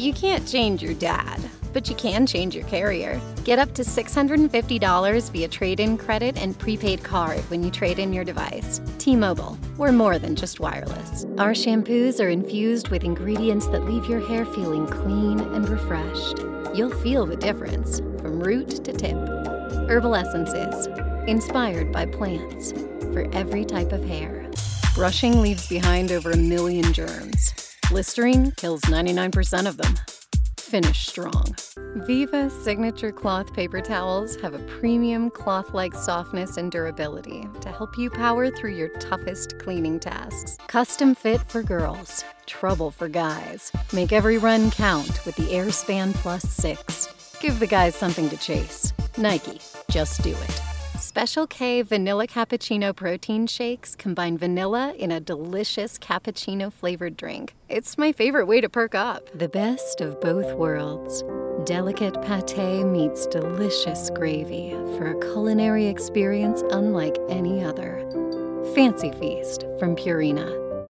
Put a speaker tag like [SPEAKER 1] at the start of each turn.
[SPEAKER 1] You can't change your dad, but you can change your carrier. Get up to $650 via trade in credit and prepaid card when you trade in your device. T Mobile, we're more than just wireless. Our shampoos are infused with ingredients that leave your hair feeling clean and refreshed. You'll feel the difference from root to tip. Herbal essences, inspired by plants, for every type of hair. Brushing leaves behind over a million germs. Listerine kills 99% of them. Finish strong. Viva Signature Cloth Paper Towels have a premium cloth like softness and durability to help you power through your toughest cleaning tasks. Custom fit for girls, trouble for guys. Make every run count with the Airspan Plus 6. Give the guys something to chase. Nike, just do it. Special K Vanilla Cappuccino Protein Shakes combine vanilla in a delicious cappuccino flavored drink. It's my favorite way to perk up. The best of both worlds. Delicate pate meets delicious gravy for a culinary experience unlike any other. Fancy Feast from Purina.